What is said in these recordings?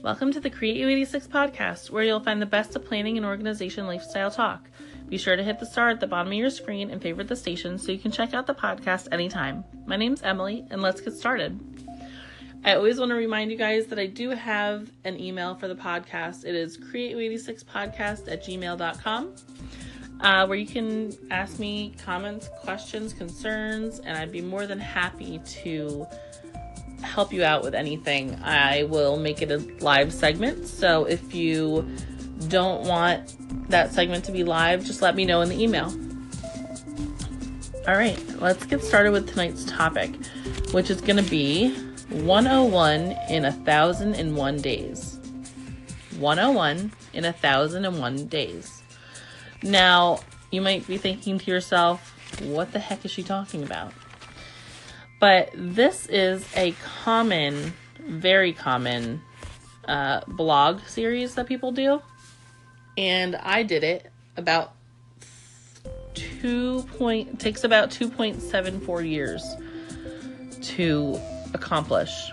Welcome to the Create U86 podcast, where you'll find the best of planning and organization lifestyle talk. Be sure to hit the star at the bottom of your screen and favorite the station so you can check out the podcast anytime. My name's Emily, and let's get started. I always want to remind you guys that I do have an email for the podcast. It is create86podcast at gmail.com, uh, where you can ask me comments, questions, concerns, and I'd be more than happy to help you out with anything. I will make it a live segment. So if you don't want that segment to be live, just let me know in the email. All right, let's get started with tonight's topic, which is going to be 101 in a thousand and one days. 101 in a thousand and one days. Now, you might be thinking to yourself, what the heck is she talking about? But this is a common, very common uh, blog series that people do. And I did it about two point takes about 2.74 years to accomplish.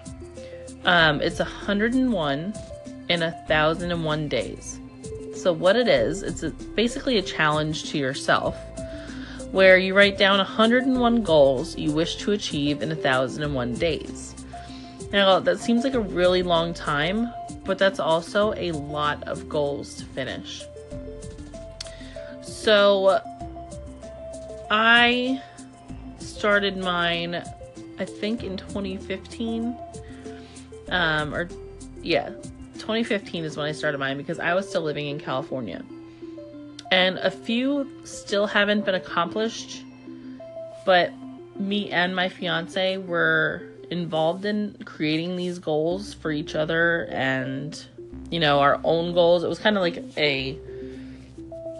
Um, it's 101 in a thousand and one days. So what it is, it's a, basically a challenge to yourself where you write down 101 goals you wish to achieve in 1001 days. Now, that seems like a really long time, but that's also a lot of goals to finish. So, I started mine, I think, in 2015. Um, or, yeah, 2015 is when I started mine because I was still living in California and a few still haven't been accomplished, but me and my fiance were involved in creating these goals for each other and you know our own goals. It was kind of like a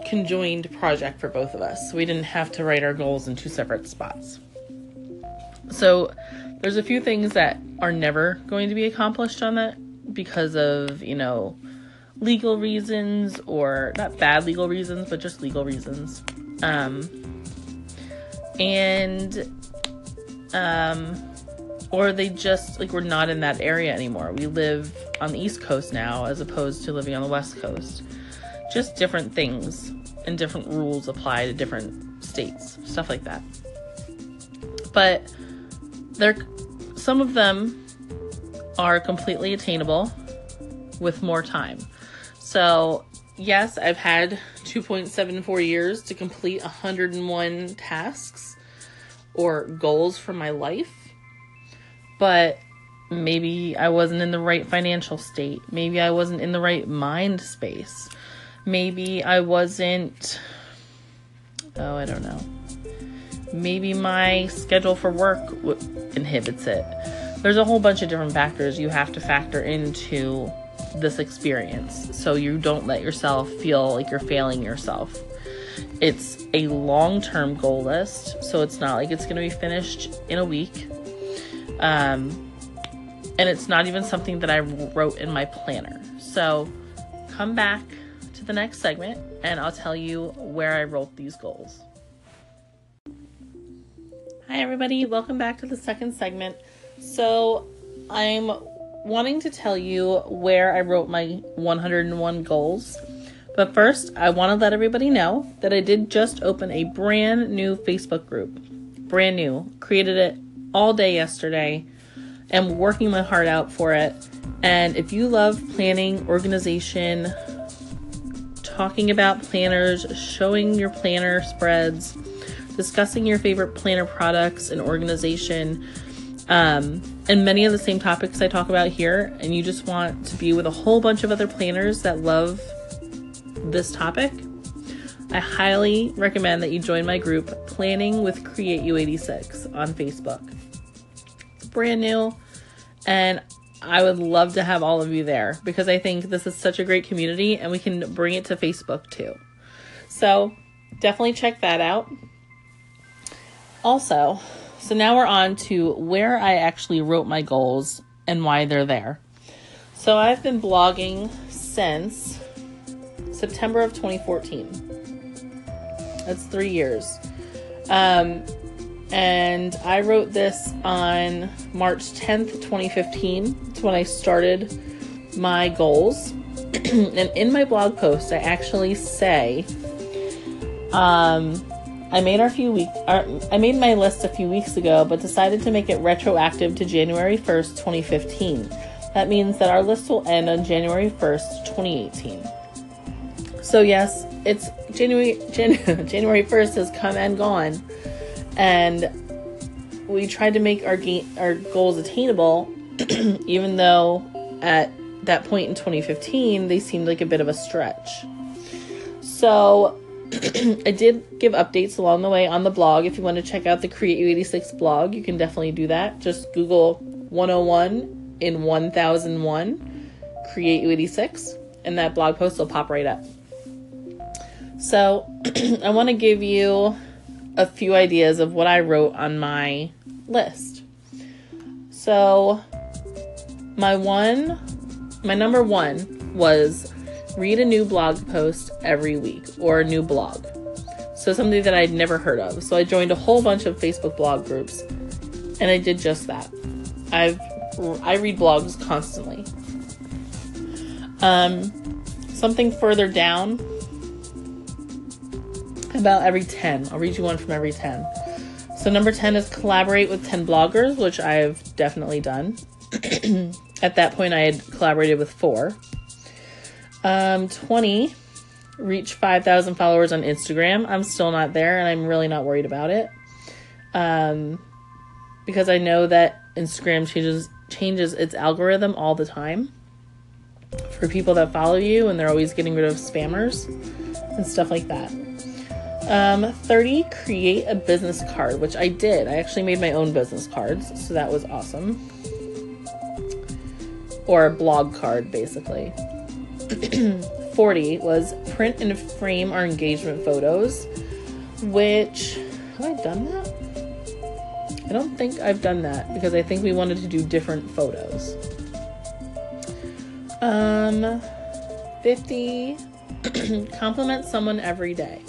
conjoined project for both of us. We didn't have to write our goals in two separate spots. So there's a few things that are never going to be accomplished on that because of you know legal reasons or not bad legal reasons, but just legal reasons. Um, and um, or they just like we're not in that area anymore. We live on the East Coast now as opposed to living on the West Coast. Just different things and different rules apply to different states, stuff like that. But there some of them are completely attainable with more time. So, yes, I've had 2.74 years to complete 101 tasks or goals for my life. But maybe I wasn't in the right financial state. Maybe I wasn't in the right mind space. Maybe I wasn't. Oh, I don't know. Maybe my schedule for work inhibits it. There's a whole bunch of different factors you have to factor into this experience so you don't let yourself feel like you're failing yourself. It's a long term goal list, so it's not like it's going to be finished in a week. Um, and it's not even something that I wrote in my planner. So come back to the next segment and I'll tell you where I wrote these goals. Hi, everybody. Welcome back to the second segment. So I'm wanting to tell you where I wrote my 101 goals. But first, I want to let everybody know that I did just open a brand new Facebook group. Brand new. Created it all day yesterday and working my heart out for it. And if you love planning, organization, talking about planners, showing your planner spreads, discussing your favorite planner products and organization, um, and many of the same topics I talk about here, and you just want to be with a whole bunch of other planners that love this topic, I highly recommend that you join my group Planning with Create U86 on Facebook. It's brand new, and I would love to have all of you there because I think this is such a great community and we can bring it to Facebook too. So definitely check that out. Also, so now we're on to where I actually wrote my goals and why they're there. So I've been blogging since September of 2014. That's three years. Um, and I wrote this on March 10th, 2015. It's when I started my goals. and in my blog post, I actually say, um, I made our few weeks. I made my list a few weeks ago, but decided to make it retroactive to January 1st, 2015. That means that our list will end on January 1st, 2018. So yes, it's January Jan- January 1st has come and gone, and we tried to make our ga- our goals attainable, even though at that point in 2015 they seemed like a bit of a stretch. So I did give updates along the way on the blog. If you want to check out the Create U86 blog, you can definitely do that. Just Google 101 in 1001 Create U86, and that blog post will pop right up. So I want to give you a few ideas of what I wrote on my list. So my one, my number one was read a new blog post every week or a new blog. So something that I'd never heard of. So I joined a whole bunch of Facebook blog groups and I did just that. I've I read blogs constantly. Um something further down about every 10. I'll read you one from every 10. So number 10 is collaborate with 10 bloggers, which I've definitely done. At that point I had collaborated with 4. Um, 20, reach 5,000 followers on Instagram. I'm still not there and I'm really not worried about it. Um, because I know that Instagram changes changes its algorithm all the time for people that follow you and they're always getting rid of spammers and stuff like that. Um, 30, create a business card, which I did. I actually made my own business cards, so that was awesome. Or a blog card, basically. 40 was print and frame our engagement photos, which have I done that? I don't think I've done that because I think we wanted to do different photos. Um 50 compliment someone every day.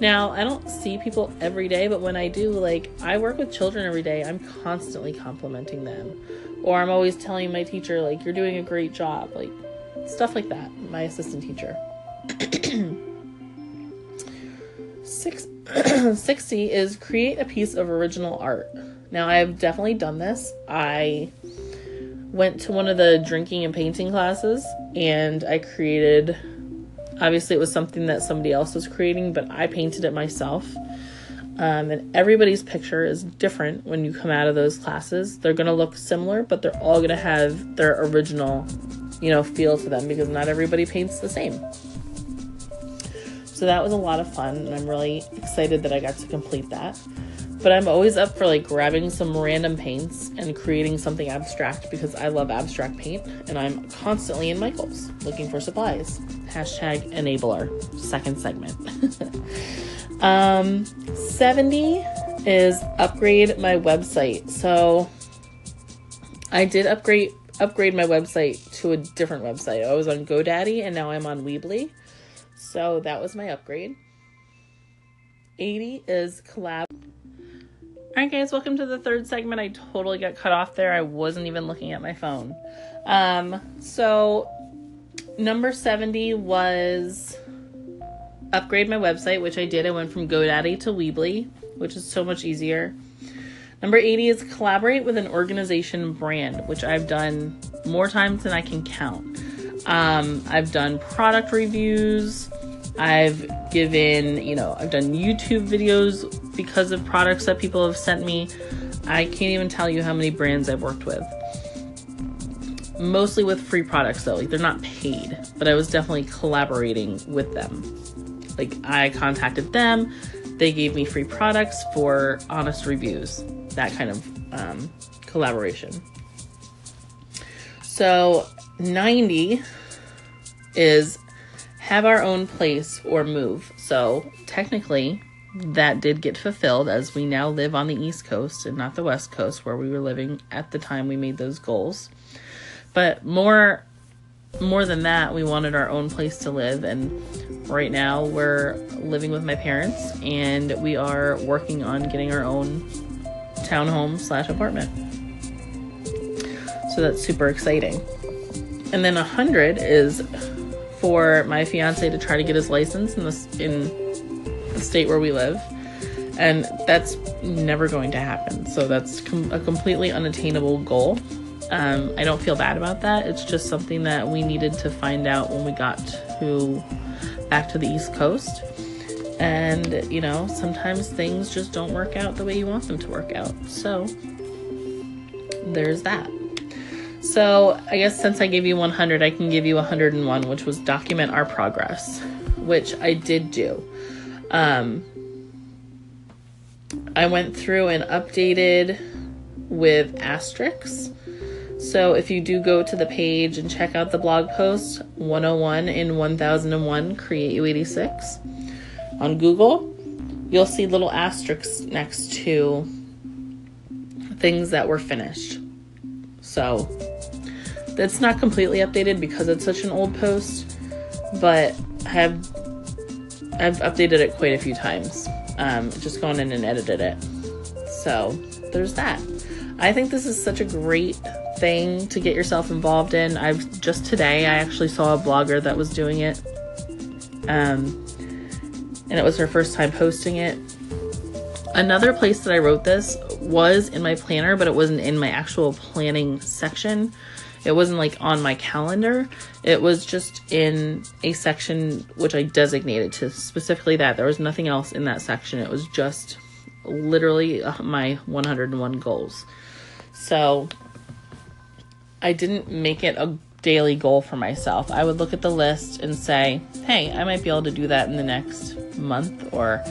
Now, I don't see people every day, but when I do, like I work with children every day, I'm constantly complimenting them. Or I'm always telling my teacher like you're doing a great job. Like stuff like that. My assistant teacher. Six, 60 is create a piece of original art. Now, I've definitely done this. I went to one of the drinking and painting classes and I created, obviously, it was something that somebody else was creating, but I painted it myself. Um, and everybody's picture is different when you come out of those classes. They're going to look similar, but they're all going to have their original you know, feel to them because not everybody paints the same. So that was a lot of fun, and I'm really excited that I got to complete that. But I'm always up for like grabbing some random paints and creating something abstract because I love abstract paint, and I'm constantly in Michaels looking for supplies. Hashtag enabler, second segment. um, 70 is upgrade my website. So I did upgrade upgrade my website to a different website. I was on GoDaddy and now I'm on Weebly. So that was my upgrade. 80 is collab. Alright, guys, welcome to the third segment. I totally got cut off there. I wasn't even looking at my phone. Um, so number 70 was upgrade my website, which I did. I went from GoDaddy to Weebly, which is so much easier. Number 80 is collaborate with an organization brand, which I've done more times than I can count. Um, I've done product reviews. I've given, you know, I've done YouTube videos because of products that people have sent me. I can't even tell you how many brands I've worked with. Mostly with free products though, like they're not paid, but I was definitely collaborating with them. Like I contacted them, they gave me free products for honest reviews that kind of um, collaboration. So 90 is have our own place or move. So technically, that did get fulfilled as we now live on the East Coast and not the West Coast where we were living at the time we made those goals. But more more than that, we wanted our own place to live and right now we're living with my parents and we are working on getting our own townhome slash apartment. So that's super exciting. And then 100 is for my fiance to try to get his license in this in the state where we live. And that's never going to happen. So that's com- a completely unattainable goal. Um, I don't feel bad about that. It's just something that we needed to find out when we got to back to the East Coast. And, you know, sometimes things just don't work out the way you want them to work out. So, there's that. So, I guess since I gave you 100, I can give you 101, which was document our progress, which I did do. Um, I went through and updated with asterisks. So if you do go to the page and check out the blog post 101 in 1001 Create U86 on Google, you'll see little asterisks next to things that were finished. So it's not completely updated because it's such an old post, but have I've updated it quite a few times. Um, just gone in and edited it. So there's that. I think this is such a great thing to get yourself involved in. I've just today I actually saw a blogger that was doing it. Um, and it was her first time posting it. Another place that I wrote this was in my planner, but it wasn't in my actual planning section. It wasn't like on my calendar. It was just in a section which I designated to specifically that. There was nothing else in that section. It was just literally uh, my 101 goals. So I didn't make it a daily goal for myself. I would look at the list and say, hey, I might be able to do that in the next month or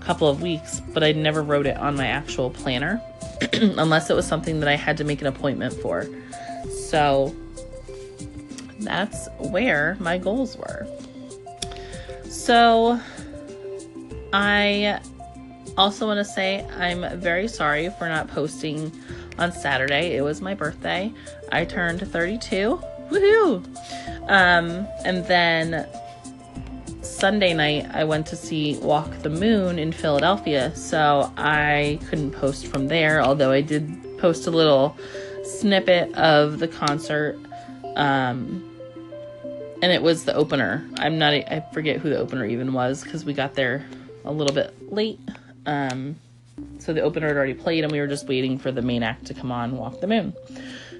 couple of weeks, but I never wrote it on my actual planner unless it was something that I had to make an appointment for. So that's where my goals were. So I also want to say I'm very sorry for not posting on Saturday. It was my birthday. I turned 32. Woohoo! Um, and then Sunday night, I went to see Walk the Moon in Philadelphia, so I couldn't post from there, although I did post a little snippet of the concert. Um, and it was the opener. I'm not, I forget who the opener even was because we got there a little bit late. Um, so the opener had already played, and we were just waiting for the main act to come on, Walk the Moon,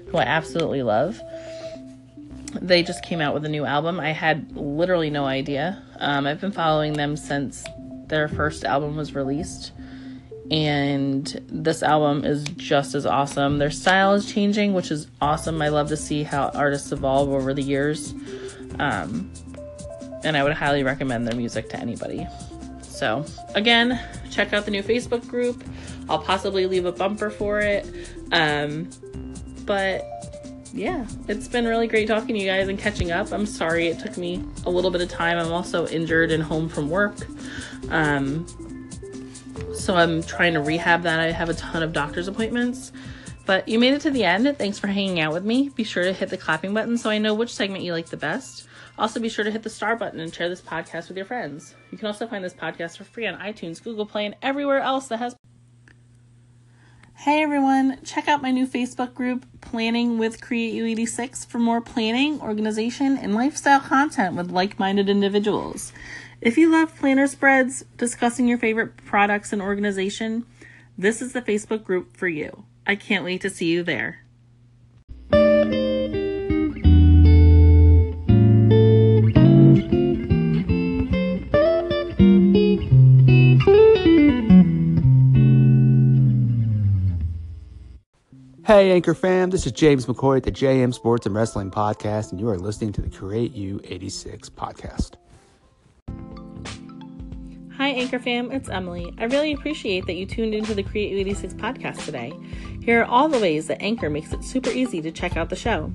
who I absolutely love. They just came out with a new album. I had literally no idea. Um, I've been following them since their first album was released, and this album is just as awesome. Their style is changing, which is awesome. I love to see how artists evolve over the years. Um, and I would highly recommend their music to anybody. So, again, check out the new Facebook group. I'll possibly leave a bumper for it. Um, but yeah, it's been really great talking to you guys and catching up. I'm sorry it took me a little bit of time. I'm also injured and home from work. Um, so I'm trying to rehab that. I have a ton of doctor's appointments. But you made it to the end. Thanks for hanging out with me. Be sure to hit the clapping button so I know which segment you like the best. Also, be sure to hit the star button and share this podcast with your friends. You can also find this podcast for free on iTunes, Google Play, and everywhere else that has. Hey everyone, check out my new Facebook group, Planning with Create U86, for more planning, organization, and lifestyle content with like minded individuals. If you love planner spreads, discussing your favorite products and organization, this is the Facebook group for you. I can't wait to see you there. Hey, Anchor fam, this is James McCoy at the JM Sports and Wrestling Podcast, and you are listening to the Create You 86 podcast. Hi, Anchor fam, it's Emily. I really appreciate that you tuned into the Create You 86 podcast today. Here are all the ways that Anchor makes it super easy to check out the show.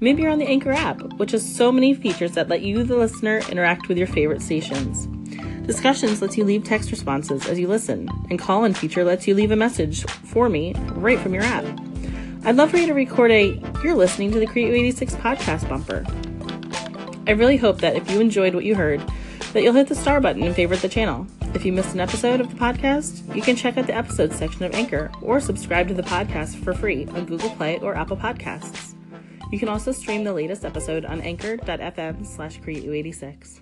Maybe you're on the Anchor app, which has so many features that let you, the listener, interact with your favorite stations. Discussions lets you leave text responses as you listen, and call in feature lets you leave a message for me right from your app. I'd love for you to record a You're listening to the Create 86 podcast bumper. I really hope that if you enjoyed what you heard, that you'll hit the star button and favorite the channel. If you missed an episode of the podcast, you can check out the episodes section of Anchor or subscribe to the podcast for free on Google Play or Apple Podcasts. You can also stream the latest episode on anchor.fm slash createu86.